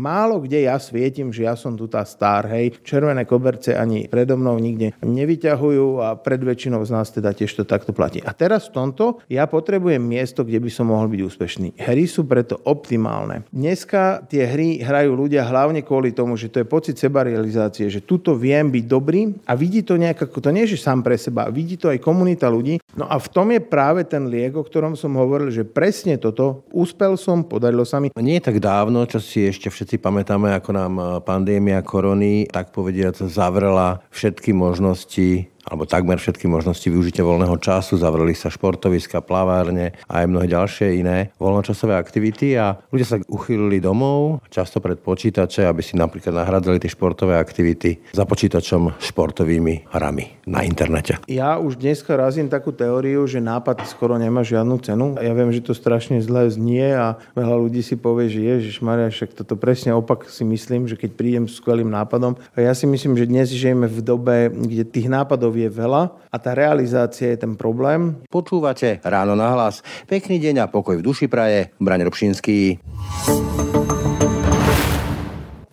Málo kde ja svietim, že ja som tu tá star, hej. Červené koberce ani predo mnou nikde nevyťahujú a pred väčšinou z nás teda tiež to takto platí. A teraz v tomto ja potrebujem miesto, kde by som mohol byť úspešný. Hry sú preto optimálne. Dneska tie hry hrajú ľudia hlavne kvôli tomu, že to je pocit sebarealizácie, že tuto viem byť dobrý a vidí to nejak, to nie že sám pre seba, vidí to aj komunita ľudí. No a v tom je práve ten liek, o ktorom som hovoril, že presne toto, úspel som, podarilo sa mi. Nie je tak dávno, čo si ešte všetci všetci pamätáme, ako nám eh, pandémia korony, tak povediať, zavrela všetky možnosti alebo takmer všetky možnosti využitia voľného času, zavreli sa športoviska, plavárne a aj mnohé ďalšie iné voľnočasové aktivity a ľudia sa uchýlili domov, často pred počítače, aby si napríklad nahradzali tie športové aktivity za počítačom športovými hrami na internete. Ja už dneska razím takú teóriu, že nápad skoro nemá žiadnu cenu. Ja viem, že to strašne zle znie a veľa ľudí si povie, že Ježiš Maria, však toto presne opak si myslím, že keď prídem s skvelým nápadom. A ja si myslím, že dnes žijeme v dobe, kde tých nápadov je veľa a tá realizácia je ten problém. Počúvate Ráno na hlas. Pekný deň a pokoj v duši praje. Braň Robšinský.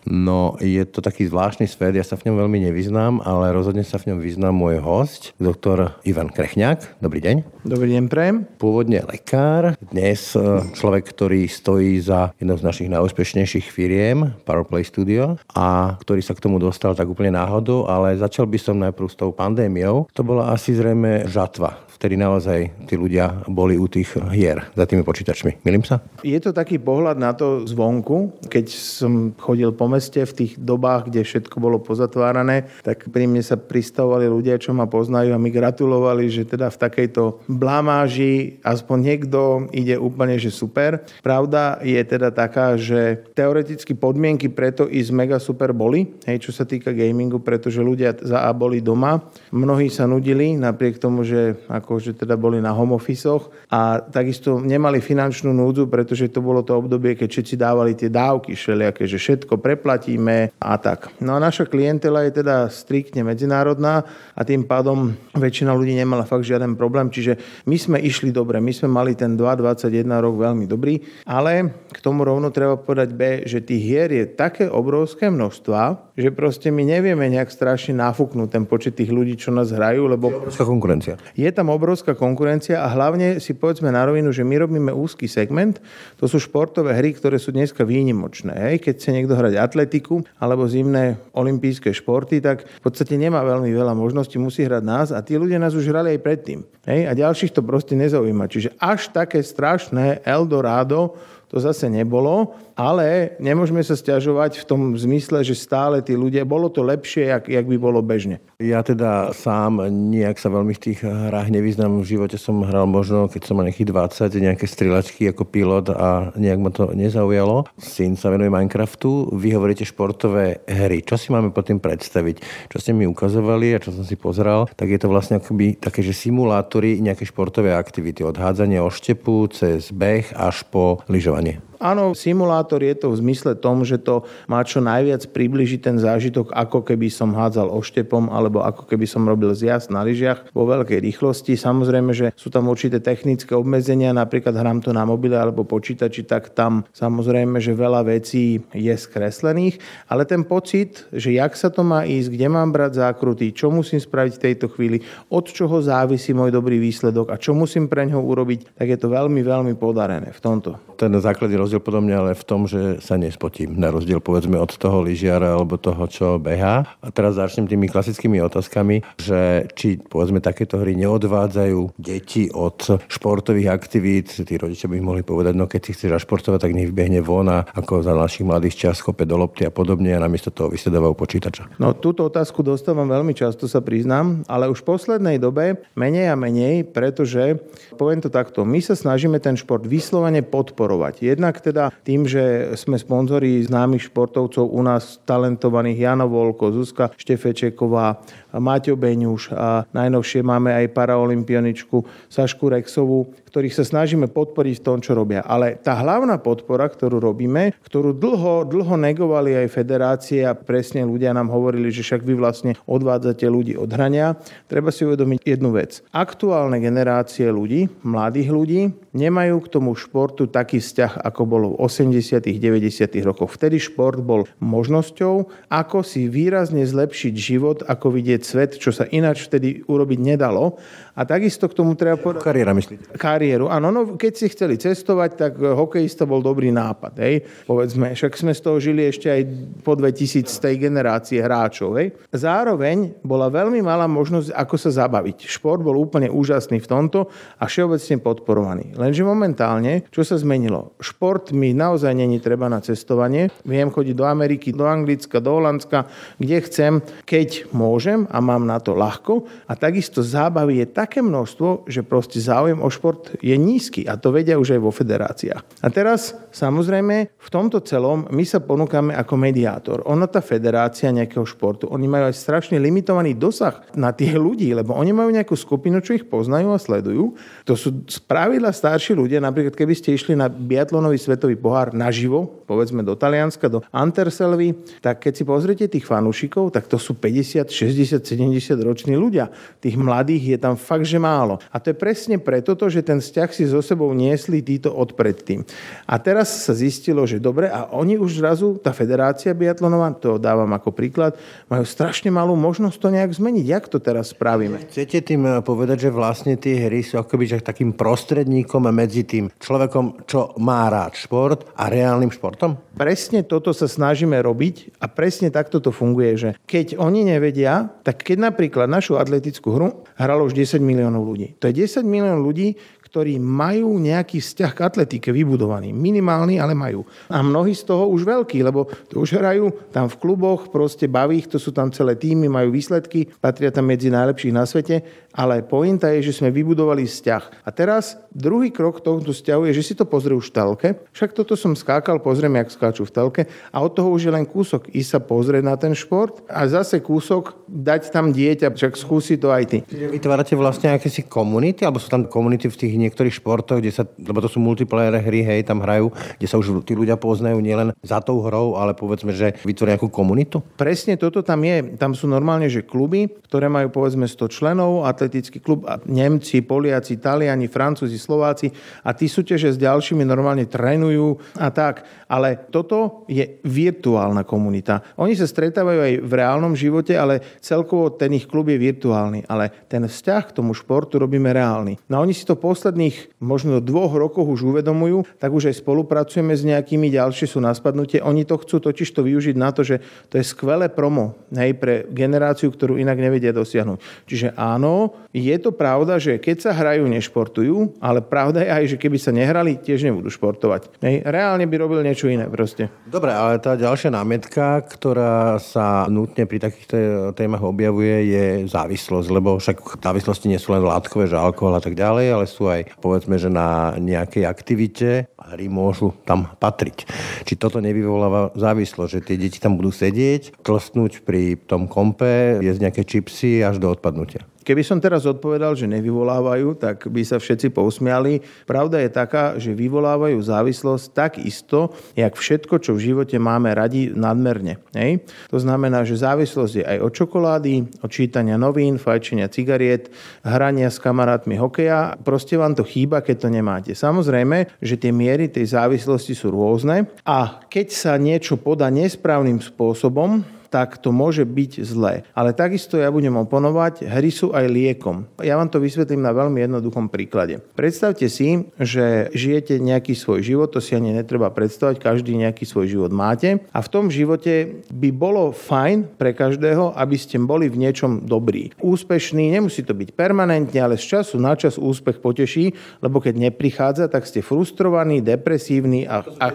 No, je to taký zvláštny svet, ja sa v ňom veľmi nevyznám, ale rozhodne sa v ňom vyznám môj host, doktor Ivan Krechňák. Dobrý deň. Dobrý deň, prejem. Pôvodne lekár, dnes e, človek, ktorý stojí za jednou z našich najúspešnejších firiem, Powerplay Studio, a ktorý sa k tomu dostal tak úplne náhodou, ale začal by som najprv s tou pandémiou. To bola asi zrejme žatva vtedy naozaj tí ľudia boli u tých hier za tými počítačmi. Milím sa? Je to taký pohľad na to zvonku. Keď som chodil po meste v tých dobách, kde všetko bolo pozatvárané, tak pri mne sa pristavovali ľudia, čo ma poznajú a mi gratulovali, že teda v takejto blamáži aspoň niekto ide úplne, že super. Pravda je teda taká, že teoreticky podmienky preto ísť mega super boli, hej, čo sa týka gamingu, pretože ľudia za A boli doma. Mnohí sa nudili, napriek tomu, že ako ako že teda boli na home office a takisto nemali finančnú núdzu, pretože to bolo to obdobie, keď všetci dávali tie dávky všelijaké, že všetko preplatíme a tak. No a naša klientela je teda striktne medzinárodná a tým pádom väčšina ľudí nemala fakt žiaden problém, čiže my sme išli dobre, my sme mali ten 2021 rok veľmi dobrý, ale k tomu rovno treba povedať B, že tých hier je také obrovské množstva, že proste my nevieme nejak strašne nafúknúť ten počet tých ľudí, čo nás hrajú, lebo... Je obrovská konkurencia. Je tam obrovská konkurencia a hlavne si povedzme na rovinu, že my robíme úzky segment, to sú športové hry, ktoré sú dneska výnimočné. Hej? Keď chce niekto hrať atletiku alebo zimné olympijské športy, tak v podstate nemá veľmi veľa možností, musí hrať nás a tí ľudia nás už hrali aj predtým. Hej? A ďalších to proste nezaujíma. Čiže až také strašné Eldorado to zase nebolo, ale nemôžeme sa stiažovať v tom zmysle, že stále tí ľudia, bolo to lepšie, jak, jak by bolo bežne. Ja teda sám nejak sa veľmi v tých hrách nevyznám. V živote som hral možno, keď som mal nejakých 20, nejaké strilačky ako pilot a nejak ma to nezaujalo. Syn sa venuje Minecraftu, vy hovoríte športové hry. Čo si máme pod tým predstaviť? Čo ste mi ukazovali a čo som si pozeral, tak je to vlastne akoby také, že simulátory nejaké športové aktivity. Od hádzania o štepu cez beh až po lyžovanie. Áno, simulátor je to v zmysle tom, že to má čo najviac približiť ten zážitok, ako keby som hádzal oštepom alebo ako keby som robil zjazd na lyžiach vo veľkej rýchlosti. Samozrejme, že sú tam určité technické obmedzenia, napríklad hrám to na mobile alebo počítači, tak tam samozrejme, že veľa vecí je skreslených, ale ten pocit, že jak sa to má ísť, kde mám brať zákruty, čo musím spraviť v tejto chvíli, od čoho závisí môj dobrý výsledok a čo musím pre ňo urobiť, tak je to veľmi, veľmi podarené v tomto. Ten základ je rozdiel podľa mňa ale v tom, že sa nespotím. Na rozdiel povedzme od toho lyžiara alebo toho, čo beha. A teraz začnem tými klasickými otázkami, že či povedzme takéto hry neodvádzajú deti od športových aktivít. Tí rodičia by mohli povedať, no keď si chceš športovať, tak nech vybehne von a ako za našich mladých čas chope do lopty a podobne a namiesto toho vysledovajú počítača. No túto otázku dostávam veľmi často, sa priznám, ale už v poslednej dobe menej a menej, pretože poviem to takto, my sa snažíme ten šport vyslovene podporovať. Jednak Jednak teda tým, že sme sponzori známych športovcov u nás talentovaných Jano Volko, Zuzka Štefečeková, Maťo Beňuš a najnovšie máme aj paraolimpioničku Sašku Rexovú, ktorých sa snažíme podporiť v tom, čo robia. Ale tá hlavná podpora, ktorú robíme, ktorú dlho, dlho negovali aj federácie a presne ľudia nám hovorili, že však vy vlastne odvádzate ľudí od hrania, treba si uvedomiť jednu vec. Aktuálne generácie ľudí, mladých ľudí, nemajú k tomu športu taký vzťah, ako bolo v 80 90 rokoch. Vtedy šport bol možnosťou, ako si výrazne zlepšiť život, ako vidieť svet, čo sa ináč vtedy urobiť nedalo. A takisto k tomu treba povedať... Kariéra myslíte? Kariéru, áno. No, keď si chceli cestovať, tak hokejista bol dobrý nápad. Hej? Povedzme, však sme z toho žili ešte aj po 2000 z tej generácie hráčov. Hej? Zároveň bola veľmi malá možnosť, ako sa zabaviť. Šport bol úplne úžasný v tomto a všeobecne podporovaný. Lenže momentálne, čo sa zmenilo? Šport mi naozaj není treba na cestovanie. Viem chodiť do Ameriky, do Anglicka, do Holandska, kde chcem, keď môžem a mám na to ľahko. A takisto zábavy je tak také množstvo, že proste záujem o šport je nízky a to vedia už aj vo federáciách. A teraz samozrejme v tomto celom my sa ponúkame ako mediátor. Ono tá federácia nejakého športu, oni majú aj strašne limitovaný dosah na tých ľudí, lebo oni majú nejakú skupinu, čo ich poznajú a sledujú. To sú spravidla starší ľudia, napríklad keby ste išli na biatlonový svetový pohár naživo, povedzme do Talianska, do Anterselvy, tak keď si pozriete tých fanúšikov, tak to sú 50, 60, 70 roční ľudia. Tých mladých je tam fakt že málo. A to je presne preto, že ten vzťah si so sebou niesli títo od predtým. A teraz sa zistilo, že dobre, a oni už zrazu, tá federácia biatlonová, to dávam ako príklad, majú strašne malú možnosť to nejak zmeniť. Jak to teraz spravíme? Chcete tým eh, povedať, že vlastne tie hry sú akoby že takým prostredníkom medzi tým človekom, čo má rád šport a reálnym športom? Presne toto sa snažíme robiť a presne takto to funguje, že keď oni nevedia, tak keď napríklad našu atletickú hru hralo už 10 miliónov ľudí. To je 10 miliónov ľudí, ktorí majú nejaký vzťah k atletike vybudovaný. Minimálny, ale majú. A mnohí z toho už veľkí, lebo to už hrajú tam v kluboch, proste baví ich, to sú tam celé týmy, majú výsledky, patria tam medzi najlepších na svete, ale pointa je, že sme vybudovali vzťah. A teraz druhý krok tohto vzťahu je, že si to pozrú v telke. Však toto som skákal, pozrieme, jak skáču v telke. A od toho už je len kúsok ísť sa pozrieť na ten šport a zase kúsok dať tam dieťa, však skúsi to aj ty. Vytvárate vlastne akési komunity, alebo sú tam komunity v tých niektorých športoch, kde sa, lebo to sú multiplayer hry, hej, tam hrajú, kde sa už tí ľudia poznajú nielen za tou hrou, ale povedzme, že vytvoria nejakú komunitu? Presne toto tam je. Tam sú normálne, že kluby, ktoré majú povedzme 100 členov, atletický klub, a Nemci, Poliaci, Taliani, Francúzi, Slováci a tí súťaže s ďalšími normálne trénujú a tak. Ale toto je virtuálna komunita. Oni sa stretávajú aj v reálnom živote, ale celkovo ten ich klub je virtuálny. Ale ten vzťah k tomu športu robíme reálny. No a oni si to posledné posledných možno dvoch rokoch už uvedomujú, tak už aj spolupracujeme s nejakými, ďalšie sú na spadnutie. Oni to chcú totiž to využiť na to, že to je skvelé promo hej, pre generáciu, ktorú inak nevedia dosiahnuť. Čiže áno, je to pravda, že keď sa hrajú, nešportujú, ale pravda je aj, že keby sa nehrali, tiež nebudú športovať. Hej, reálne by robil niečo iné proste. Dobre, ale tá ďalšia námietka, ktorá sa nutne pri takýchto témach objavuje, je závislosť, lebo však závislosti nie sú len látkové, že alkohol a tak ďalej, ale sú aj aj povedzme, že na nejakej aktivite hry môžu tam patriť. Či toto nevyvoláva závislosť, že tie deti tam budú sedieť, tlstnúť pri tom kompe, jesť nejaké čipsy až do odpadnutia. Keby som teraz odpovedal, že nevyvolávajú, tak by sa všetci pousmiali. Pravda je taká, že vyvolávajú závislosť tak isto, jak všetko, čo v živote máme radi nadmerne. Hej? To znamená, že závislosť je aj od čokolády, od čítania novín, fajčenia cigariet, hrania s kamarátmi hokeja. Proste vám to chýba, keď to nemáte. Samozrejme, že tie miery tej závislosti sú rôzne a keď sa niečo podá nesprávnym spôsobom, tak to môže byť zlé. Ale takisto ja budem oponovať, hry sú aj liekom. Ja vám to vysvetlím na veľmi jednoduchom príklade. Predstavte si, že žijete nejaký svoj život, to si ani netreba predstavať, každý nejaký svoj život máte a v tom živote by bolo fajn pre každého, aby ste boli v niečom dobrí. Úspešný, nemusí to byť permanentne, ale z času na čas úspech poteší, lebo keď neprichádza, tak ste frustrovaní, depresívni a, a,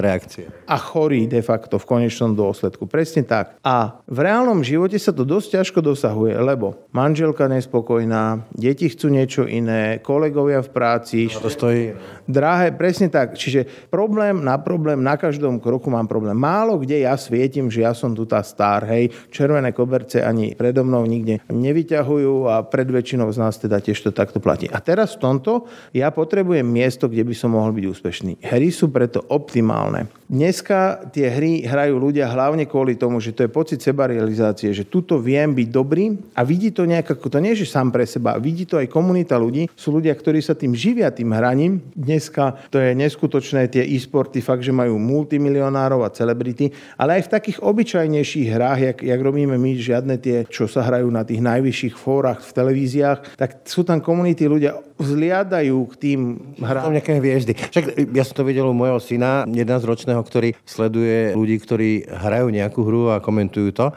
reakcie. A chorí de facto v konečnom dôsledku. Presne tak. A v reálnom živote sa to dosť ťažko dosahuje, lebo manželka nespokojná, deti chcú niečo iné, kolegovia v práci. A to stojí. Drahé, presne tak. Čiže problém na problém, na každom kroku mám problém. Málo kde ja svietim, že ja som tu tá star, hej, červené koberce ani predo mnou nikde nevyťahujú a pred väčšinou z nás teda tiež to takto platí. A teraz v tomto ja potrebujem miesto, kde by som mohol byť úspešný. Hry sú preto optimálne. Dneska tie hry hrajú ľudia hlavne kvôli tomu, že to je pocit sebarealizácie, že tuto viem byť dobrý a vidí to nejak, to nie že sám pre seba, vidí to aj komunita ľudí. Sú ľudia, ktorí sa tým živia, tým hraním. Dneska to je neskutočné, tie e-sporty fakt, že majú multimilionárov a celebrity, ale aj v takých obyčajnejších hrách, jak, jak robíme my, žiadne tie, čo sa hrajú na tých najvyšších fórach v televíziách, tak sú tam komunity, ľudia vzliadajú k tým hrám. Tam nejaké hviezdy. Však ja som to videl u môjho syna, jeden z ročného, ktorý sleduje ľudí, ktorí hrajú nejakú hru eu, a como em Tuiutá,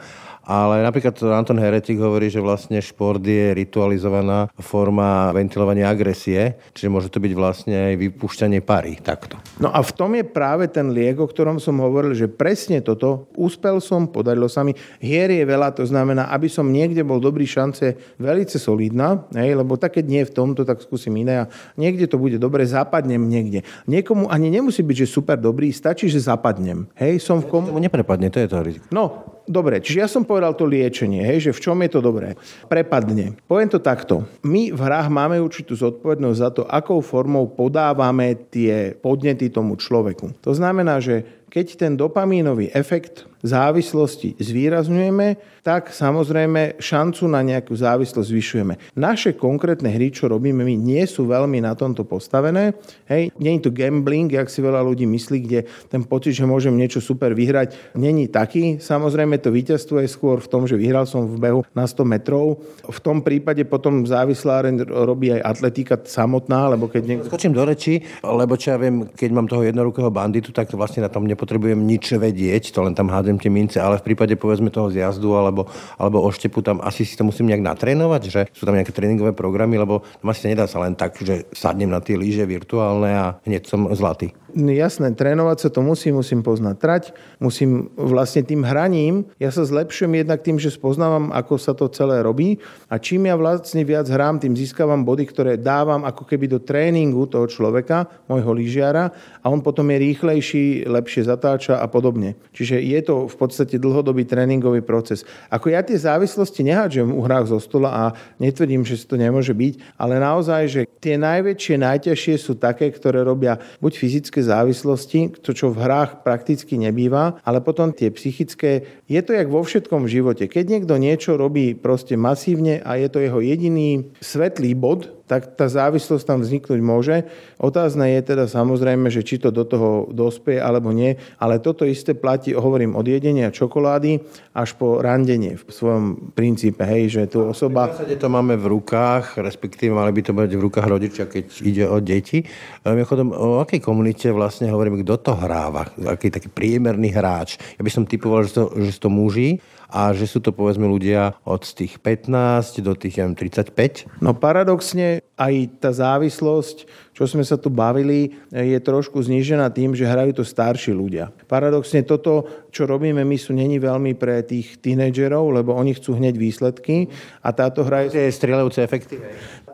Ale napríklad Anton Heretik hovorí, že vlastne šport je ritualizovaná forma ventilovania agresie, čiže môže to byť vlastne aj vypúšťanie pary, takto. No a v tom je práve ten liek, o ktorom som hovoril, že presne toto, úspel som, podarilo sa mi, hier je veľa, to znamená, aby som niekde bol dobrý šance, veľmi solidná, hej, lebo tak keď nie v tomto, tak skúsim iné a niekde to bude dobre, zapadnem niekde. Niekomu ani nemusí byť, že super dobrý, stačí, že zapadnem. Hej, som v kom... Tomu neprepadne, to je to riziko. No, dobre, čiže ja som povedal, to liečenie, hej, že v čom je to dobré. Prepadne. Poviem to takto. My v hrách máme určitú zodpovednosť za to, akou formou podávame tie podnety tomu človeku. To znamená, že keď ten dopamínový efekt závislosti zvýrazňujeme, tak samozrejme šancu na nejakú závislosť zvyšujeme. Naše konkrétne hry, čo robíme my, nie sú veľmi na tomto postavené. Hej, nie to gambling, jak si veľa ľudí myslí, kde ten pocit, že môžem niečo super vyhrať, není taký. Samozrejme to víťazstvo je skôr v tom, že vyhral som v behu na 100 metrov. V tom prípade potom závisláren robí aj atletika samotná, lebo keď... Niekto... Skočím do reči, lebo čo ja viem, keď mám toho jednorukého banditu, tak vlastne na tom nepotrebujem nič vedieť, to len tam hádam tie mince, ale v prípade povedzme toho zjazdu alebo, alebo oštepu tam asi si to musím nejak natrénovať, že sú tam nejaké tréningové programy, lebo tam asi nedá sa len tak, že sadnem na tie lyže virtuálne a hneď som zlatý. Jasné, trénovať sa to musím, musím poznať trať, musím vlastne tým hraním, ja sa zlepšujem jednak tým, že spoznávam, ako sa to celé robí a čím ja vlastne viac hrám, tým získavam body, ktoré dávam ako keby do tréningu toho človeka, môjho lyžiara a on potom je rýchlejší, lepšie zatáča a podobne. Čiže je to v podstate dlhodobý tréningový proces. Ako ja tie závislosti nehádžem u hrách zo stola a netvrdím, že to nemôže byť, ale naozaj, že tie najväčšie, najťažšie sú také, ktoré robia buď fyzické závislosti, to čo v hrách prakticky nebýva, ale potom tie psychické, je to jak vo všetkom živote. Keď niekto niečo robí proste masívne a je to jeho jediný svetlý bod, tak tá závislosť tam vzniknúť môže. Otázne je teda samozrejme, že či to do toho dospie alebo nie, ale toto isté platí, hovorím, od jedenia čokolády až po randenie v svojom princípe, hej, že tu osoba... V to máme v rukách, respektíve mali by to mať v rukách rodičia, keď ide o deti. Mimochodom, o akej komunite vlastne hovorím, kto to hráva? Aký taký priemerný hráč? Ja by som typoval, že to, že to muži, a že sú to povedzme ľudia od tých 15 do tých 35? No paradoxne aj tá závislosť, čo sme sa tu bavili, je trošku znížená tým, že hrajú to starší ľudia. Paradoxne toto, čo robíme my, sú není veľmi pre tých tínedžerov, lebo oni chcú hneď výsledky a táto hra je... strieľajúce efekty.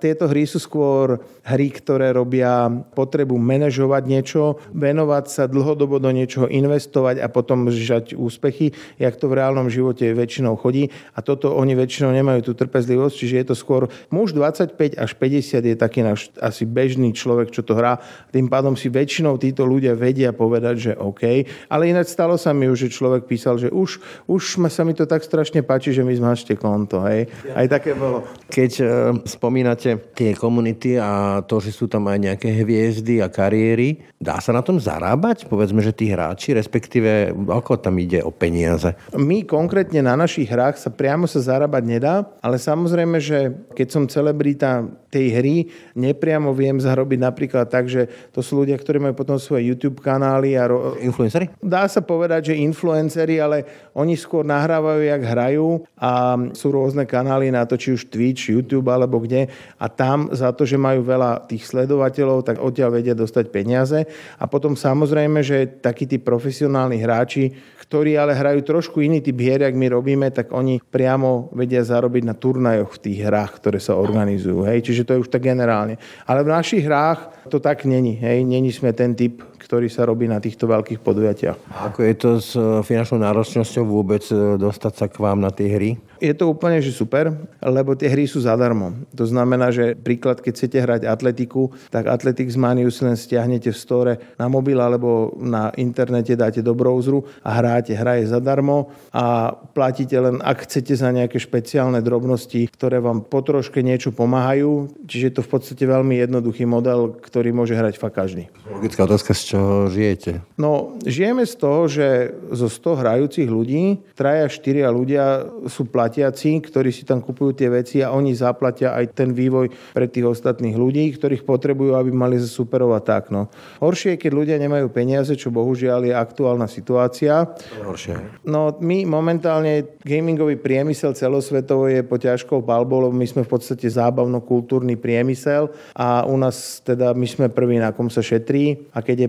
Tieto hry sú skôr hry, ktoré robia potrebu manažovať niečo, venovať sa dlhodobo do niečoho, investovať a potom žať úspechy, jak to v reálnom živote väčšinou chodí. A toto oni väčšinou nemajú tú trpezlivosť, čiže je to skôr muž 25 až 50 je taký náš asi bežný človek, čo to hrá. Tým pádom si väčšinou títo ľudia vedia povedať, že OK. Ale ináč stalo sa mi už, že človek písal, že už, už sa mi to tak strašne páči, že mi zmažte konto. Hej. Aj také bolo. Keď uh, spomínate tie komunity a to, že sú tam aj nejaké hviezdy a kariéry, dá sa na tom zarábať? Povedzme, že tí hráči, respektíve ako tam ide o peniaze? My konkrétne na našich hrách sa priamo sa zarábať nedá, ale samozrejme, že keď som celebrita, tej hry nepriamo viem zarobiť napríklad tak, že to sú ľudia, ktorí majú potom svoje YouTube kanály. A ro... Influencery? Dá sa povedať, že influencery, ale oni skôr nahrávajú, jak hrajú a sú rôzne kanály na to, či už Twitch, YouTube alebo kde a tam za to, že majú veľa tých sledovateľov, tak odtiaľ vedia dostať peniaze a potom samozrejme, že takí tí profesionálni hráči, ktorí ale hrajú trošku iný typ hier, ak my robíme, tak oni priamo vedia zarobiť na turnajoch v tých hrách, ktoré sa organizujú. Hej? Čiže to je už tak generálne. Ale v našich hrách to tak není. Hej? Není sme ten typ, ktorý sa robí na týchto veľkých podujatiach. Ako je to s finančnou náročnosťou vôbec e, dostať sa k vám na tie hry? Je to úplne že super, lebo tie hry sú zadarmo. To znamená, že príklad, keď chcete hrať atletiku, tak Athletics Mania si len stiahnete v store na mobil alebo na internete dáte do browseru a hráte. Hra je zadarmo a platíte len, ak chcete za nejaké špeciálne drobnosti, ktoré vám po troške niečo pomáhajú. Čiže je to v podstate veľmi jednoduchý model, ktorý môže hrať fakt každý. Logická otázka, z čoho žijete? No, žijeme z toho, že zo 100 hrajúcich ľudí, traja, štyria ľudia sú platiaci, ktorí si tam kupujú tie veci a oni zaplatia aj ten vývoj pre tých ostatných ľudí, ktorých potrebujú, aby mali za superov a tak. No. Horšie je, keď ľudia nemajú peniaze, čo bohužiaľ je aktuálna situácia. Horšie. No my momentálne gamingový priemysel celosvetovo je po ťažkou palbou, lebo my sme v podstate zábavno-kultúrny priemysel a u nás teda my sme prví, na kom sa šetrí a keď je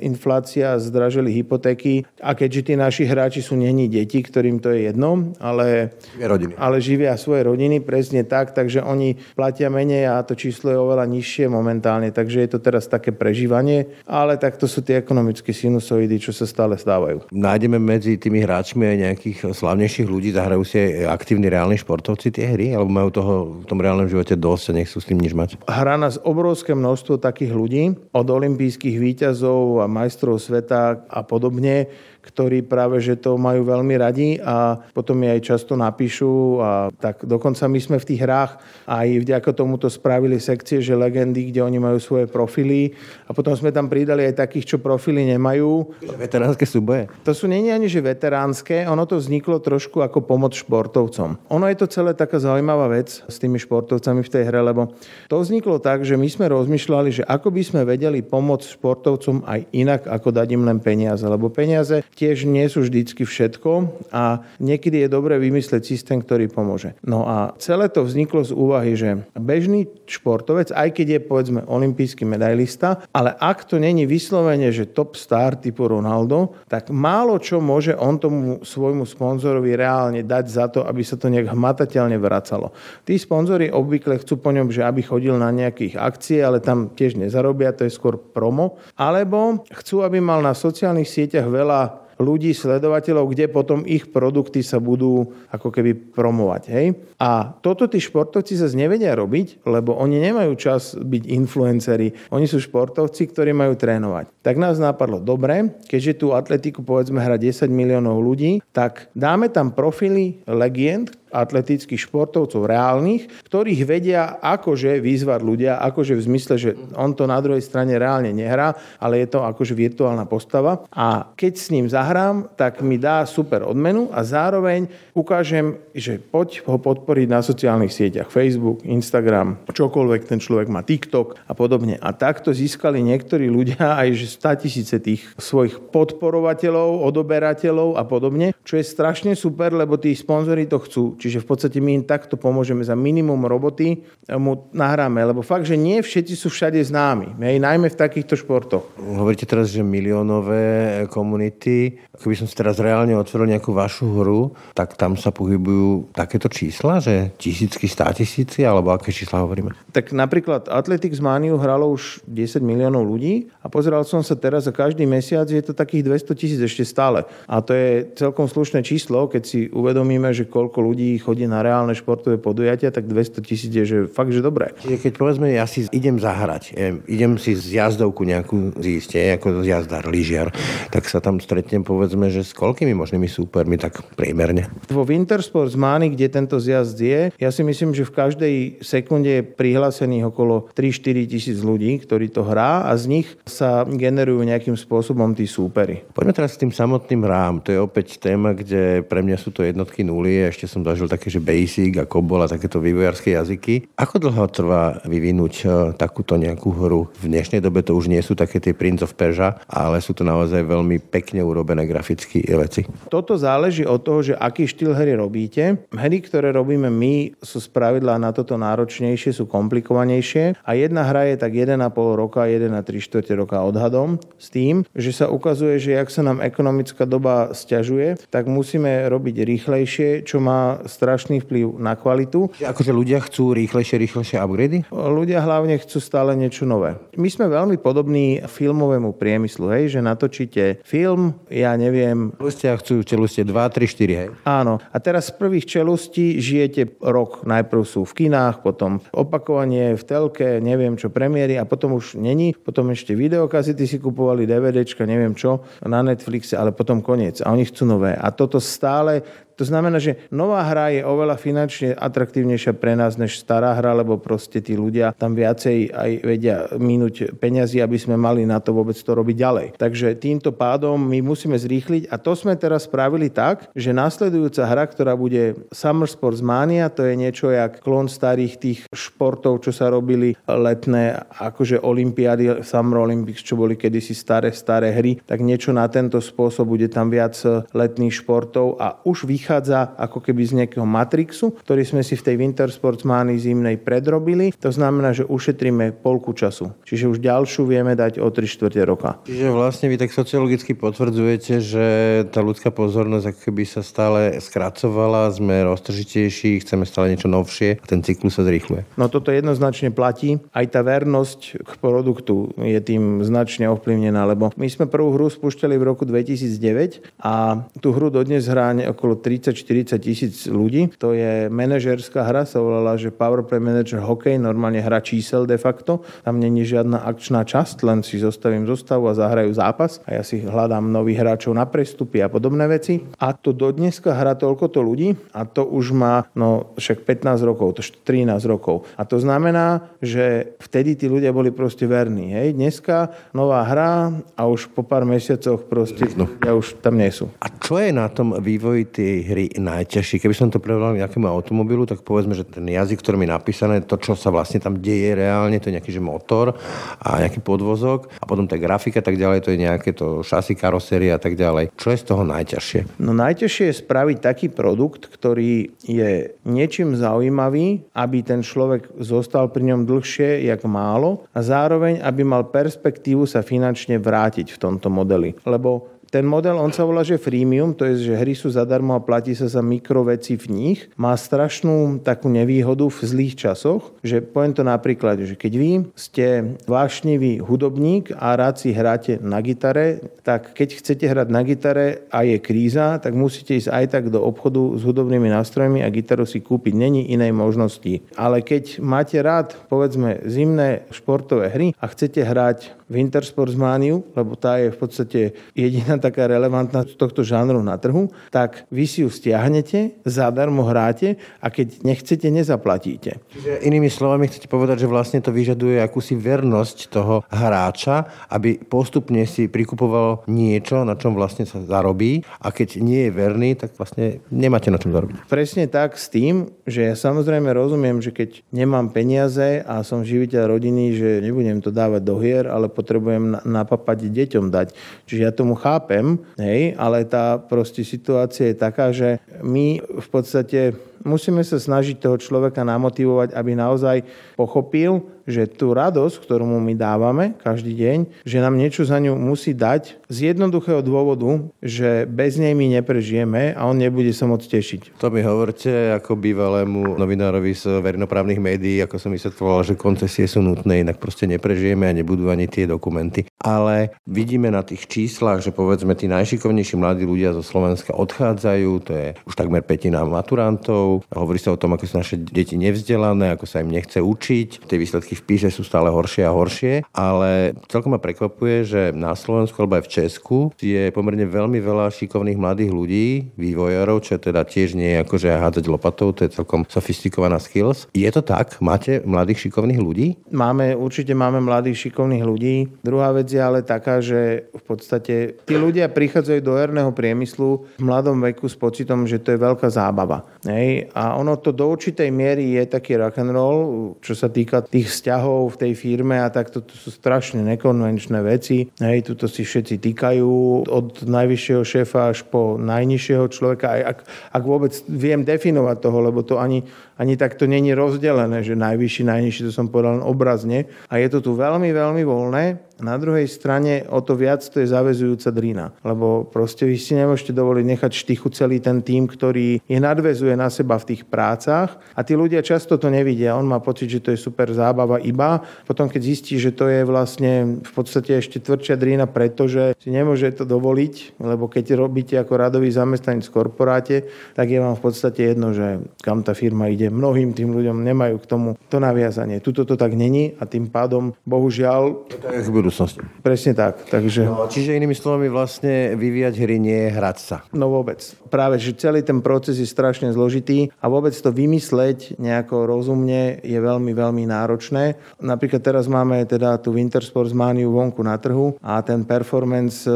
15% inflácia, zdražili hypotéky a keďže tí naši hráči sú není deti, ktorým to je jedno, ale rodiny. ale živia svoje rodiny, presne tak, takže oni platia menej a to číslo je oveľa nižšie momentálne, takže je to teraz také prežívanie, ale tak to sú tie ekonomické sinusoidy, čo sa stále stávajú. Nájdeme medzi tými hráčmi aj nejakých slavnejších ľudí, zahrajú si aj aktívni reálni športovci tie hry, alebo majú toho v tom reálnom živote dosť a nechcú s tým nič mať? Hrá nás obrovské množstvo takých ľudí, od olympijských výťazov a majstrov sveta a podobne, ktorí práve že to majú veľmi radi a potom mi aj často napíšu a tak dokonca my sme v tých hrách aj vďaka tomuto spravili sekcie, že legendy, kde oni majú svoje profily a potom sme tam pridali aj takých, čo profily nemajú. Veteránske súboje? To sú nie ani že veteránske, ono to vzniklo trošku ako pomoc športovcom. Ono je to celé taká zaujímavá vec s tými športovcami v tej hre, lebo to vzniklo tak, že my sme rozmýšľali, že ako by sme vedeli pomôcť športovcom aj inak, ako dať im len peniaze. Lebo peniaze tiež nie sú vždycky všetko a niekedy je dobré vymyslieť systém, ktorý pomôže. No a celé to vzniklo z úvahy, že bežný športovec, aj keď je povedzme olimpijský medailista, ale ak to není vyslovene, že top star typu Ronaldo, tak málo čo môže on tomu svojmu sponzorovi reálne dať za to, aby sa to nejak hmatateľne vracalo. Tí sponzori obvykle chcú po ňom, že aby chodil na nejakých akcie, ale tam tiež nezarobia, to je skôr promo. Alebo chcú, aby mal na sociálnych sieťach veľa ľudí, sledovateľov, kde potom ich produkty sa budú ako keby promovať. Hej? A toto tí športovci sa nevedia robiť, lebo oni nemajú čas byť influenceri. Oni sú športovci, ktorí majú trénovať. Tak nás napadlo, dobre, keďže tú atletiku povedzme hra 10 miliónov ľudí, tak dáme tam profily legend, atletických športovcov reálnych, ktorých vedia akože vyzvať ľudia, akože v zmysle, že on to na druhej strane reálne nehrá, ale je to akože virtuálna postava. A keď s ním zahrám, tak mi dá super odmenu a zároveň ukážem, že poď ho podporiť na sociálnych sieťach. Facebook, Instagram, čokoľvek ten človek má, TikTok a podobne. A takto získali niektorí ľudia aj že 100 tisíce tých svojich podporovateľov, odoberateľov a podobne, čo je strašne super, lebo tí sponzori to chcú. Čiže v podstate my im takto pomôžeme za minimum roboty, mu nahráme, lebo fakt, že nie všetci sú všade známi, hej, najmä v takýchto športoch. Hovoríte teraz, že miliónové komunity, keby som si teraz reálne otvoril nejakú vašu hru, tak tam sa pohybujú takéto čísla, že tisícky, stá tisíci, alebo aké čísla hovoríme? Tak napríklad Athletics Maniu hralo už 10 miliónov ľudí a pozeral som sa teraz za každý mesiac, je to takých 200 tisíc ešte stále. A to je celkom slušné číslo, keď si uvedomíme, že koľko ľudí chodí na reálne športové podujatia, tak 200 tisíc je že fakt, že dobré. Čiže keď povedzme, ja si idem zahrať, idem si z jazdovku nejakú zísť, ako jazdár, lyžiar, tak sa tam stretnem povedzme, že s koľkými možnými súpermi, tak priemerne. Vo Wintersports Mani, kde tento zjazd je, ja si myslím, že v každej sekunde je prihlásených okolo 3-4 tisíc ľudí, ktorí to hrá a z nich sa generujú nejakým spôsobom tí súpery. Poďme teraz s tým samotným rám. To je opäť téma, kde pre mňa sú to jednotky nuly a ešte som zažil také, že Basic a Cobol a takéto vývojárske jazyky. Ako dlho trvá vyvinúť e, takúto nejakú hru? V dnešnej dobe to už nie sú také tie Prince of Persia, ale sú to naozaj veľmi pekne urobené grafické veci. Toto záleží od toho, že aký štýl hry robíte. Hry, ktoré robíme my, sú spravidla na toto náročnejšie, sú komplikovanejšie a jedna hra je tak 1,5 roka, 1 na 3 čtvrte roka odhadom s tým, že sa ukazuje, že ak sa nám ekonomická doba stiažuje, tak musíme robiť rýchlejšie, čo má strašný vplyv na kvalitu. Akože ľudia chcú rýchlejšie, rýchlejšie upgrady? Ľudia hlavne chcú stále niečo nové. My sme veľmi podobní filmovému priemyslu, hej, že natočíte film, ja neviem... Ľudia chcú čelustie 2, 3, 4, hej? Áno. A teraz z prvých čelustí žijete rok. Najprv sú v kinách, potom opakovanie v telke, neviem čo, premiéry a potom už není. Potom ešte videokazity si kupovali, DVDčka, neviem čo, na Netflixe, ale potom koniec. A oni chcú nové. A toto stále to znamená, že nová hra je oveľa finančne atraktívnejšia pre nás než stará hra, lebo proste tí ľudia tam viacej aj vedia minúť peniazy, aby sme mali na to vôbec to robiť ďalej. Takže týmto pádom my musíme zrýchliť a to sme teraz spravili tak, že nasledujúca hra, ktorá bude Summer Sports Mania, to je niečo jak klon starých tých športov, čo sa robili letné, akože Olympiády, Summer Olympics, čo boli kedysi staré, staré hry, tak niečo na tento spôsob bude tam viac letných športov a už vychádza vychádza ako keby z nejakého Matrixu, ktorý sme si v tej Winter Sports Mani zimnej predrobili. To znamená, že ušetríme polku času. Čiže už ďalšiu vieme dať o 3 čtvrte roka. Čiže vlastne vy tak sociologicky potvrdzujete, že tá ľudská pozornosť ako keby sa stále skracovala, sme roztržitejší, chceme stále niečo novšie a ten cyklus sa zrýchluje. No toto jednoznačne platí. Aj tá vernosť k produktu je tým značne ovplyvnená, lebo my sme prvú hru spúšťali v roku 2009 a tú hru dodnes hrá okolo 3 30-40 tisíc ľudí. To je manažerská hra, sa volala, že Powerplay Manager Hokej, normálne hra čísel de facto. Tam není žiadna akčná časť, len si zostavím zostavu a zahrajú zápas a ja si hľadám nových hráčov na prestupy a podobné veci. A to do dneska hrá toľko to ľudí a to už má no však 15 rokov, to 13 rokov. A to znamená, že vtedy tí ľudia boli proste verní. Hej? Dneska nová hra a už po pár mesiacoch proste no. ja už tam nie sú. A čo je na tom vývoji tej hry najťažší? Keby som to prevedal nejakému automobilu, tak povedzme, že ten jazyk, ktorý je napísané, to, čo sa vlastne tam deje reálne, to je nejaký že motor a nejaký podvozok a potom tá grafika tak ďalej, to je nejaké to šasy, karosérie a tak ďalej. Čo je z toho najťažšie? No najťažšie je spraviť taký produkt, ktorý je niečím zaujímavý, aby ten človek zostal pri ňom dlhšie, jak málo a zároveň, aby mal perspektívu sa finančne vrátiť v tomto modeli. Lebo ten model, on sa volá, že freemium, to je, že hry sú zadarmo a platí sa za mikroveci v nich. Má strašnú takú nevýhodu v zlých časoch, že poviem to napríklad, že keď vy ste vášnivý hudobník a rád si hráte na gitare, tak keď chcete hrať na gitare a je kríza, tak musíte ísť aj tak do obchodu s hudobnými nástrojmi a gitaru si kúpiť. Není inej možnosti. Ale keď máte rád, povedzme, zimné športové hry a chcete hrať Winter Sports Maniu, lebo tá je v podstate jediná taká relevantná z tohto žánru na trhu, tak vy si ju stiahnete, zadarmo hráte a keď nechcete, nezaplatíte. Čiže inými slovami chcete povedať, že vlastne to vyžaduje akúsi vernosť toho hráča, aby postupne si prikupoval niečo, na čom vlastne sa zarobí a keď nie je verný, tak vlastne nemáte na čom zarobiť. Presne tak s tým, že ja samozrejme rozumiem, že keď nemám peniaze a som živiteľ rodiny, že nebudem to dávať do hier, ale potrebujem napapať deťom dať. Čiže ja tomu chápem, hej, ale tá proste situácia je taká, že my v podstate musíme sa snažiť toho človeka namotivovať, aby naozaj pochopil, že tú radosť, ktorú mu my dávame každý deň, že nám niečo za ňu musí dať z jednoduchého dôvodu, že bez nej my neprežijeme a on nebude sa môcť tešiť. To mi hovorte ako bývalému novinárovi z verejnoprávnych médií, ako som vysvetloval, že koncesie sú nutné, inak proste neprežijeme a nebudú ani tie dokumenty. Ale vidíme na tých číslach, že povedzme tí najšikovnejší mladí ľudia zo Slovenska odchádzajú, to je už takmer petina maturantov, hovorí sa o tom, ako sú naše deti nevzdelané, ako sa im nechce učiť, tie výsledky tí vpise sú stále horšie a horšie, ale celkom ma prekvapuje, že na Slovensku alebo aj v Česku je pomerne veľmi veľa šikovných mladých ľudí, vývojárov, čo teda tiež nie je akože hádzať lopatou, to je celkom sofistikovaná skills. Je to tak? Máte mladých šikovných ľudí? Máme, určite máme mladých šikovných ľudí. Druhá vec je ale taká, že v podstate tí ľudia prichádzajú do herného priemyslu v mladom veku s pocitom, že to je veľká zábava. Hej? A ono to do určitej miery je taký rock and roll, čo sa týka tých vzťahov v tej firme a tak to sú strašne nekonvenčné veci. Hej, tuto si všetci týkajú od najvyššieho šéfa až po najnižšieho človeka, aj ak, ak vôbec viem definovať toho, lebo to ani, ani takto není rozdelené, že najvyšší, najnižší, to som povedal len obrazne. A je to tu veľmi, veľmi voľné na druhej strane o to viac to je zavezujúca drina, lebo proste vy si nemôžete dovoliť nechať štychu celý ten tým, ktorý je nadvezuje na seba v tých prácach a tí ľudia často to nevidia. On má pocit, že to je super zábava iba. Potom, keď zistí, že to je vlastne v podstate ešte tvrdšia drina, pretože si nemôže to dovoliť, lebo keď robíte ako radový zamestnanec v korporáte, tak je vám v podstate jedno, že kam tá firma ide. Mnohým tým ľuďom nemajú k tomu to naviazanie. Tuto to tak není a tým pádom, bohužiaľ... To je budúcnosti. Presne tak. Takže... No, čiže inými slovami vlastne vyvíjať hry nie je hrať sa. No vôbec. Práve, že celý ten proces je strašne zložitý a vôbec to vymysleť nejako rozumne je veľmi, veľmi náročné. Napríklad teraz máme teda tú Winter Sports Maniu vonku na trhu a ten performance e,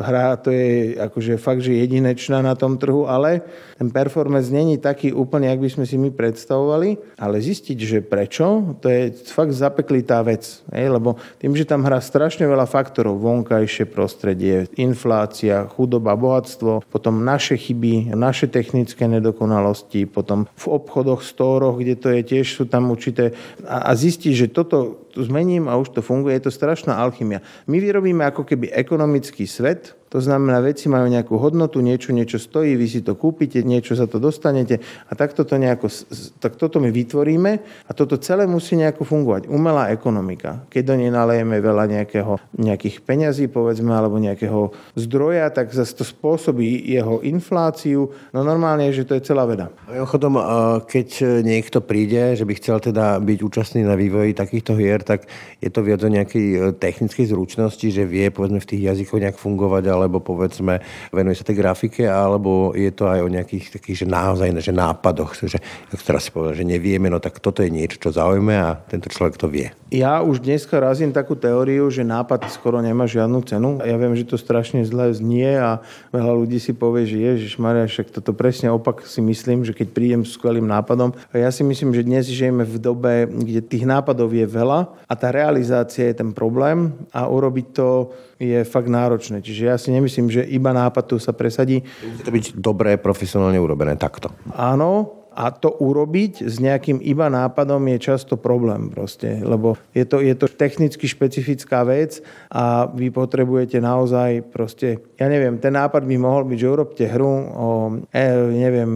hra to je akože fakt, že jedinečná na tom trhu, ale ten performance není taký úplne, jak by sme si my predstavovali, ale zistiť, že prečo, to je fakt zapeklitá vec. Hej? Lebo tým, že tam hrá strašne veľa faktorov. Vonkajšie prostredie, inflácia, chudoba, bohatstvo, potom naše chyby, naše technické nedokonalosti, potom v obchodoch, stóroch, kde to je tiež sú tam určité... A, a zistí, že toto zmením a už to funguje, je to strašná alchymia. My vyrobíme ako keby ekonomický svet, to znamená, veci majú nejakú hodnotu, niečo, niečo stojí, vy si to kúpite, niečo za to dostanete a takto to nejako, tak toto my vytvoríme a toto celé musí nejako fungovať. Umelá ekonomika. Keď do nej nalejeme veľa nejakého, nejakých peňazí, povedzme, alebo nejakého zdroja, tak zase to spôsobí jeho infláciu. No normálne je, že to je celá veda. Chodom, keď niekto príde, že by chcel teda byť účastný na vývoji takýchto hier, tak je to viac o nejakej e, technickej zručnosti, že vie povedzme v tých jazykoch nejak fungovať, ale alebo povedzme venuje sa tej grafike, alebo je to aj o nejakých takých, že naozaj že nápadoch, že ak teraz si povedal, že nevieme, no tak toto je niečo, čo zaujíme a tento človek to vie. Ja už dneska razím takú teóriu, že nápad skoro nemá žiadnu cenu. Ja viem, že to strašne zle znie a veľa ľudí si povie, že Ježiš Maria, však toto presne opak si myslím, že keď prídem s skvelým nápadom. A ja si myslím, že dnes žijeme v dobe, kde tých nápadov je veľa a tá realizácia je ten problém a urobiť to je fakt náročné. Čiže ja si nemyslím, že iba nápad tu sa presadí. Musí to byť dobré, profesionálne urobené takto. Áno, a to urobiť s nejakým iba nápadom je často problém proste, lebo je to, je to technicky špecifická vec a vy potrebujete naozaj proste, ja neviem, ten nápad by mohol byť, že urobte hru o, e, neviem,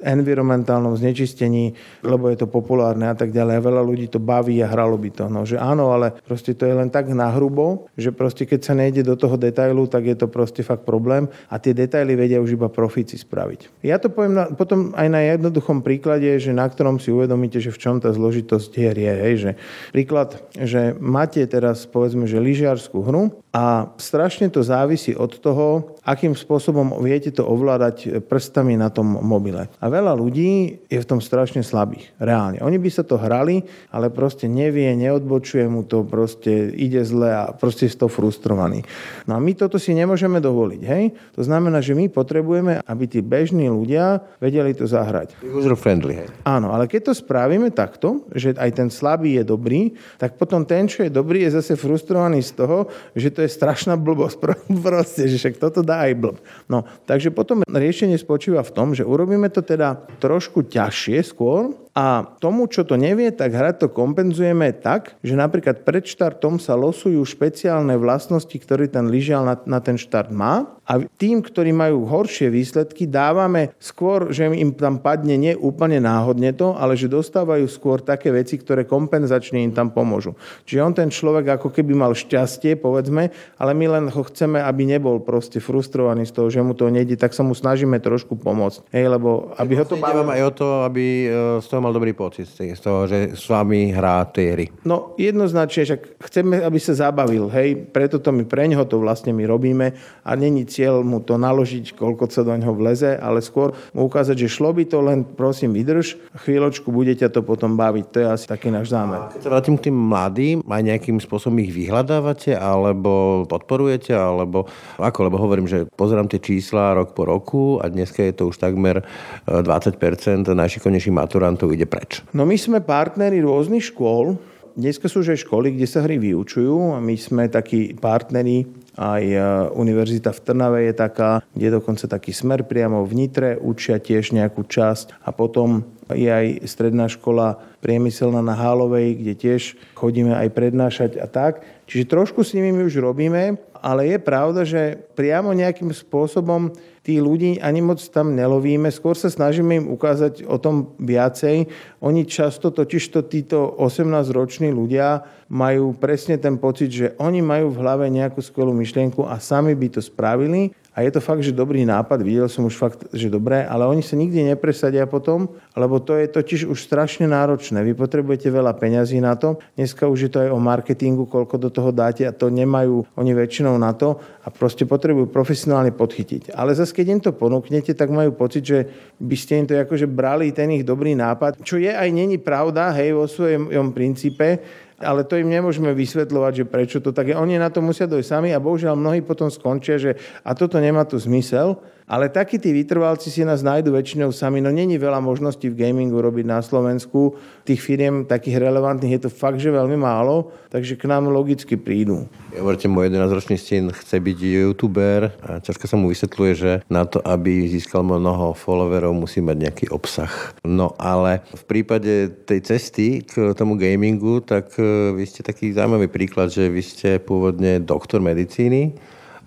environmentálnom znečistení, lebo je to populárne a tak ďalej. Veľa ľudí to baví a hralo by to. No, že áno, ale proste to je len tak nahrubo, že proste keď sa nejde do toho detailu, tak je to proste fakt problém a tie detaily vedia už iba profíci spraviť. Ja to poviem na, potom aj na jednoducho jednoduchom príklade, že na ktorom si uvedomíte, že v čom tá zložitosť hier je. Hej, že príklad, že máte teraz povedzme, že lyžiarskú hru a strašne to závisí od toho, akým spôsobom viete to ovládať prstami na tom mobile. A veľa ľudí je v tom strašne slabých, reálne. Oni by sa to hrali, ale proste nevie, neodbočuje mu to, proste ide zle a proste je to frustrovaný. No a my toto si nemôžeme dovoliť. Hej? To znamená, že my potrebujeme, aby tí bežní ľudia vedeli to zahrať user friendly. Hej. Áno, ale keď to spravíme takto, že aj ten slabý je dobrý, tak potom ten, čo je dobrý, je zase frustrovaný z toho, že to je strašná blbosť. Proste, že však toto dá aj blb. No, takže potom riešenie spočíva v tom, že urobíme to teda trošku ťažšie skôr, a tomu, čo to nevie, tak hrať to kompenzujeme tak, že napríklad pred štartom sa losujú špeciálne vlastnosti, ktoré ten lyžiar na, na ten štart má a tým, ktorí majú horšie výsledky, dávame skôr, že im tam padne nie úplne náhodne to, ale že dostávajú skôr také veci, ktoré kompenzačne im tam pomôžu. Čiže on ten človek ako keby mal šťastie, povedzme, ale my len ho chceme, aby nebol proste frustrovaný z toho, že mu to nejde, tak sa mu snažíme trošku pomôcť. Hej, lebo aby ho to bavilo. aj o to, aby e, z toho mal mal dobrý pocit z toho, že s vami hrá tie hry. No jednoznačne, však chceme, aby sa zabavil, hej, preto to my pre neho to vlastne my robíme a není cieľ mu to naložiť, koľko sa do neho vleze, ale skôr mu ukázať, že šlo by to len, prosím, vydrž, chvíľočku bude ťa to potom baviť. To je asi taký náš zámer. Keď sa vrátim k tým mladým, aj nejakým spôsobom ich vyhľadávate, alebo podporujete, alebo ako, lebo hovorím, že pozerám tie čísla rok po roku a dneska je to už takmer 20% e, najšikovnejších maturantov ide preč. No my sme partneri rôznych škôl, Dneska sú už aj školy, kde sa hry vyučujú a my sme takí partneri aj e, univerzita v Trnave je taká, kde je dokonca taký smer priamo v Nitre, učia tiež nejakú časť a potom je aj stredná škola priemyselná na Hálovej, kde tiež chodíme aj prednášať a tak. Čiže trošku s nimi my už robíme, ale je pravda, že priamo nejakým spôsobom tí ľudí ani moc tam nelovíme, skôr sa snažíme im ukázať o tom viacej. Oni často totižto títo 18-roční ľudia majú presne ten pocit, že oni majú v hlave nejakú skvelú myšlienku a sami by to spravili a je to fakt, že dobrý nápad, videl som už fakt, že dobré, ale oni sa nikdy nepresadia potom, lebo to je totiž už strašne náročné. Vy potrebujete veľa peňazí na to. Dneska už je to aj o marketingu, koľko do toho dáte a to nemajú oni väčšinou na to a proste potrebujú profesionálne podchytiť. Ale zase, keď im to ponúknete, tak majú pocit, že by ste im to akože brali ten ich dobrý nápad, čo je aj není pravda, hej, vo svojom princípe, ale to im nemôžeme vysvetľovať, že prečo to tak je. Oni na to musia dojsť sami a bohužiaľ mnohí potom skončia, že a toto nemá tu zmysel. Ale takí tí vytrvalci si nás nájdu väčšinou sami. No není veľa možností v gamingu robiť na Slovensku. Tých firiem takých relevantných je to fakt, že veľmi málo, takže k nám logicky prídu. Hovoríte, môj 11-ročný syn chce byť youtuber a ťažko sa mu vysvetľuje, že na to, aby získal mnoho followerov, musí mať nejaký obsah. No ale v prípade tej cesty k tomu gamingu, tak e, vy ste taký zaujímavý príklad, že vy ste pôvodne doktor medicíny,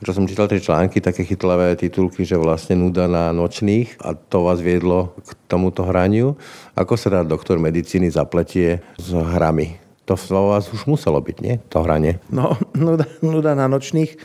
čo som čítal tie články, také chytlavé titulky, že vlastne nuda na nočných a to vás viedlo k tomuto hraniu. Ako sa dá doktor medicíny zapletie s hrami? To v vás už muselo byť, nie? To hranie. No, nuda, nuda na nočných.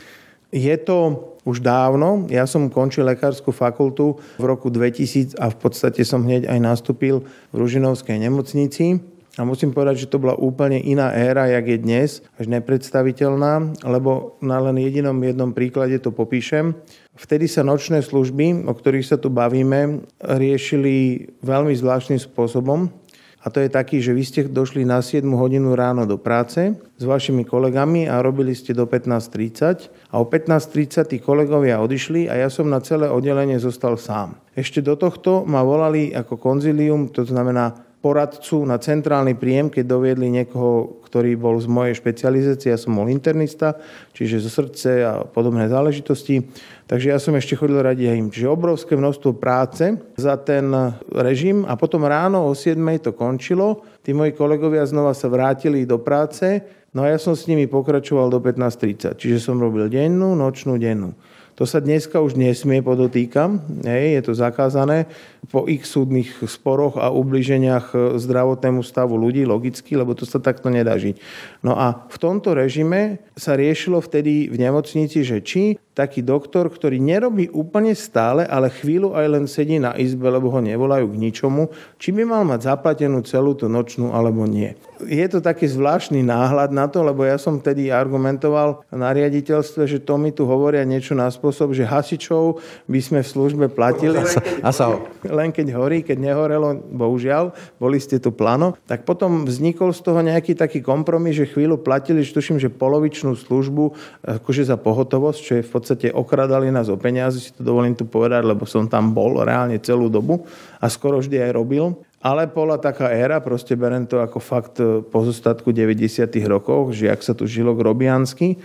Je to už dávno. Ja som končil lekárskú fakultu v roku 2000 a v podstate som hneď aj nastúpil v Ružinovskej nemocnici. A musím povedať, že to bola úplne iná éra, jak je dnes, až nepredstaviteľná, lebo na len jedinom jednom príklade to popíšem. Vtedy sa nočné služby, o ktorých sa tu bavíme, riešili veľmi zvláštnym spôsobom. A to je taký, že vy ste došli na 7 hodinu ráno do práce s vašimi kolegami a robili ste do 15.30 a o 15.30 tí kolegovia odišli a ja som na celé oddelenie zostal sám. Ešte do tohto ma volali ako konzilium, to znamená poradcu na centrálny príjem, keď doviedli niekoho, ktorý bol z mojej špecializácie, ja som bol internista, čiže zo srdce a podobné záležitosti. Takže ja som ešte chodil radi aj im. Čiže obrovské množstvo práce za ten režim a potom ráno o 7 to končilo. Tí moji kolegovia znova sa vrátili do práce, no a ja som s nimi pokračoval do 15.30. Čiže som robil dennú, nočnú, dennú. To sa dneska už nesmie podotýkam, je to zakázané po ich súdnych sporoch a ubliženiach zdravotnému stavu ľudí, logicky, lebo to sa takto nedá žiť. No a v tomto režime sa riešilo vtedy v nemocnici, že či taký doktor, ktorý nerobí úplne stále, ale chvíľu aj len sedí na izbe, lebo ho nevolajú k ničomu, či by mal mať zaplatenú celú tú nočnú alebo nie. Je to taký zvláštny náhľad na to, lebo ja som vtedy argumentoval na riaditeľstve, že to mi tu hovoria niečo na spôsob, že hasičov by sme v službe platili. A sa... Len keď horí, keď nehorelo, bohužiaľ, boli ste tu plano. Tak potom vznikol z toho nejaký taký kompromis, že chvíľu platili, že tuším, že polovičnú službu akože za pohotovosť, čo je v podstate okradali nás o peniaze, si to dovolím tu povedať, lebo som tam bol reálne celú dobu a skoro vždy aj robil. Ale bola taká éra, proste berem to ako fakt pozostatku 90. rokov, že ak sa tu žilo grobiansky.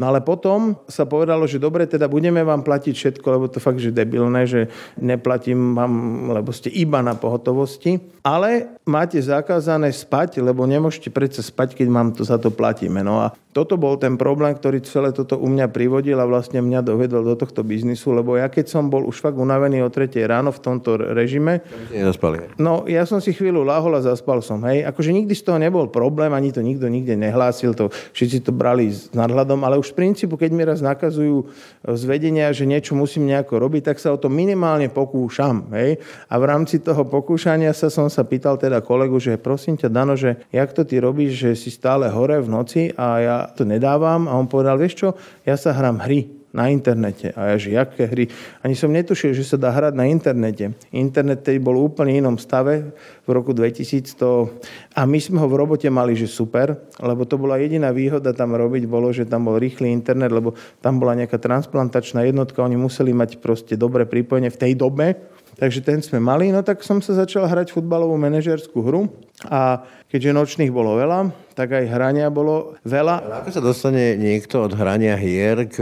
No ale potom sa povedalo, že dobre, teda budeme vám platiť všetko, lebo to fakt, že debilné, že neplatím vám, lebo ste iba na pohotovosti. Ale máte zakázané spať, lebo nemôžete predsa spať, keď mám to za to platíme. No a toto bol ten problém, ktorý celé toto u mňa privodil a vlastne mňa dovedol do tohto biznisu, lebo ja keď som bol už fakt unavený o 3 ráno v tomto režime, no ja som si chvíľu lahol a zaspal som, hej. Akože nikdy z toho nebol problém, ani to nikto nikde nehlásil, to všetci to brali s nadhľadom, ale už v princípu, keď mi raz nakazujú z vedenia, že niečo musím nejako robiť, tak sa o to minimálne pokúšam, hej. A v rámci toho pokúšania sa som sa pýtal teda kolegu, že prosím ťa, Dano, že jak to ty robíš, že si stále hore v noci a ja to nedávam a on povedal, vieš čo, ja sa hrám hry na internete. A ja, že jaké hry? Ani som netušil, že sa dá hrať na internete. Internet tedy bol úplne inom stave v roku 2100 a my sme ho v robote mali, že super, lebo to bola jediná výhoda tam robiť, bolo, že tam bol rýchly internet, lebo tam bola nejaká transplantačná jednotka, oni museli mať proste dobré pripojenie v tej dobe, takže ten sme mali, no tak som sa začal hrať futbalovú manažerskú hru a keďže nočných bolo veľa, tak aj hrania bolo veľa. Ako sa dostane niekto od hrania hier k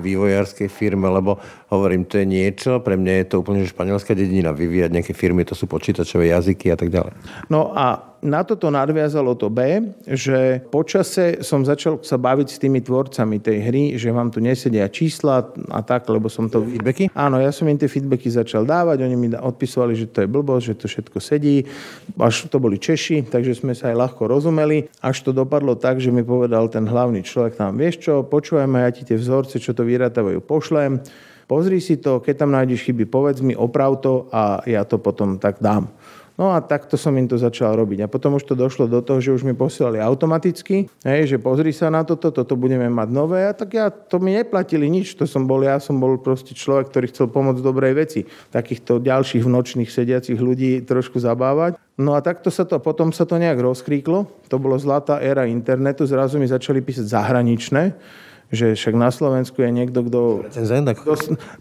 vývojárskej firme, lebo hovorím, to je niečo, pre mňa je to úplne španielská dedina, vyvíjať nejaké firmy, to sú počítačové jazyky a tak ďalej. No a na toto nadviazalo to B, že počase som začal sa baviť s tými tvorcami tej hry, že vám tu nesedia čísla a tak, lebo som to... Feedbacky? Áno, ja som im tie feedbacky začal dávať, oni mi odpisovali, že to je blbosť, že to všetko sedí, až to boli Češi, takže sme sa aj ľahko rozumeli, až to dopadlo tak, že mi povedal ten hlavný človek tam, vieš čo, počúvajme, ja ti tie vzorce, čo to vyratávajú, pošlem, pozri si to, keď tam nájdeš chyby, povedz mi, oprav to a ja to potom tak dám. No a takto som im to začal robiť. A potom už to došlo do toho, že už mi posielali automaticky, hej, že pozri sa na toto, toto budeme mať nové. A tak ja, to mi neplatili nič. To som bol, ja som bol proste človek, ktorý chcel pomôcť dobrej veci. Takýchto ďalších nočných sediacich ľudí trošku zabávať. No a takto sa to, potom sa to nejak rozkríklo. To bolo zlatá éra internetu. Zrazu mi začali písať zahraničné že však na Slovensku je niekto, kto... Recenzent? Kto,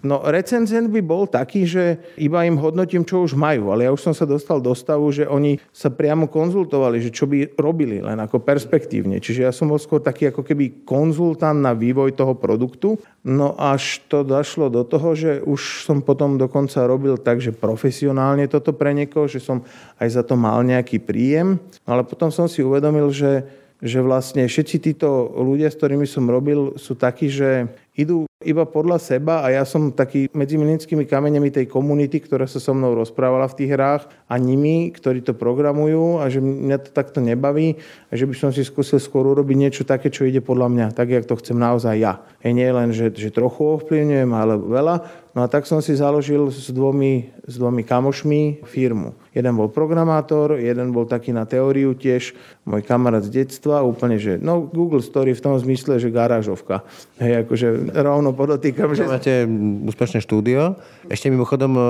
no recenzent by bol taký, že iba im hodnotím, čo už majú, ale ja už som sa dostal do stavu, že oni sa priamo konzultovali, že čo by robili, len ako perspektívne. Čiže ja som bol skôr taký ako keby konzultant na vývoj toho produktu. No až to došlo do toho, že už som potom dokonca robil tak, že profesionálne toto pre niekoho, že som aj za to mal nejaký príjem. Ale potom som si uvedomil, že že vlastne všetci títo ľudia, s ktorými som robil, sú takí, že idú iba podľa seba a ja som taký medzi milnickými kameňami tej komunity, ktorá sa so mnou rozprávala v tých hrách a nimi, ktorí to programujú a že mňa to takto nebaví a že by som si skúsil skôr urobiť niečo také, čo ide podľa mňa, tak, jak to chcem naozaj ja. Hej, nie len, že, že trochu ovplyvňujem, ale veľa. No a tak som si založil s dvomi, s dvomi kamošmi firmu. Jeden bol programátor, jeden bol taký na teóriu tiež, môj kamarát z detstva, úplne, že no Google Story v tom zmysle, že garážovka. Hej, akože rovno podotýkam, že... Máte úspešné štúdio. Ešte mimochodom e,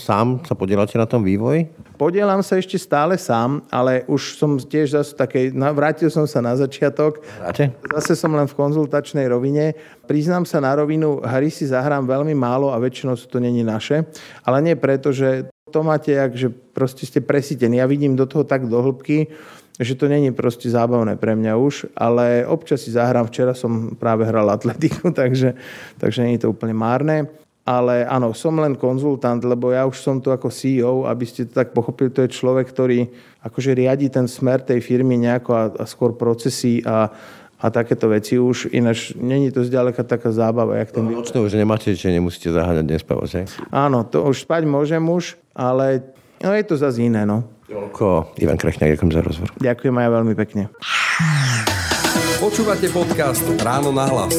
sám sa podielate na tom vývoji? Podielam sa ešte stále sám, ale už som tiež zase takej, vrátil som sa na začiatok. Hráte? Zase som len v konzultačnej rovine. Priznám sa na rovinu, hry si zahrám veľmi málo a väčšinou sú to není naše. Ale nie preto, že to máte jak, že proste ste presítení. Ja vidím do toho tak do hĺbky, že to není proste zábavné pre mňa už, ale občas si zahrám. Včera som práve hral atletiku, takže, takže není to úplne márne. Ale áno, som len konzultant, lebo ja už som tu ako CEO, aby ste to tak pochopili, to je človek, ktorý akože riadi ten smer tej firmy nejako a, a skôr procesy a, a takéto veci už. Ináč není to zďaleka taká zábava. Jak ten... No, už nemáte, že nemusíte zaháňať nespávať, že? Áno, to už spať môžem už, ale no, je to zase iné, no. Toľko, Ivan Krechňák, ďakujem za rozhovor. Ďakujem aj veľmi pekne. Počúvate podcast Ráno na hlas.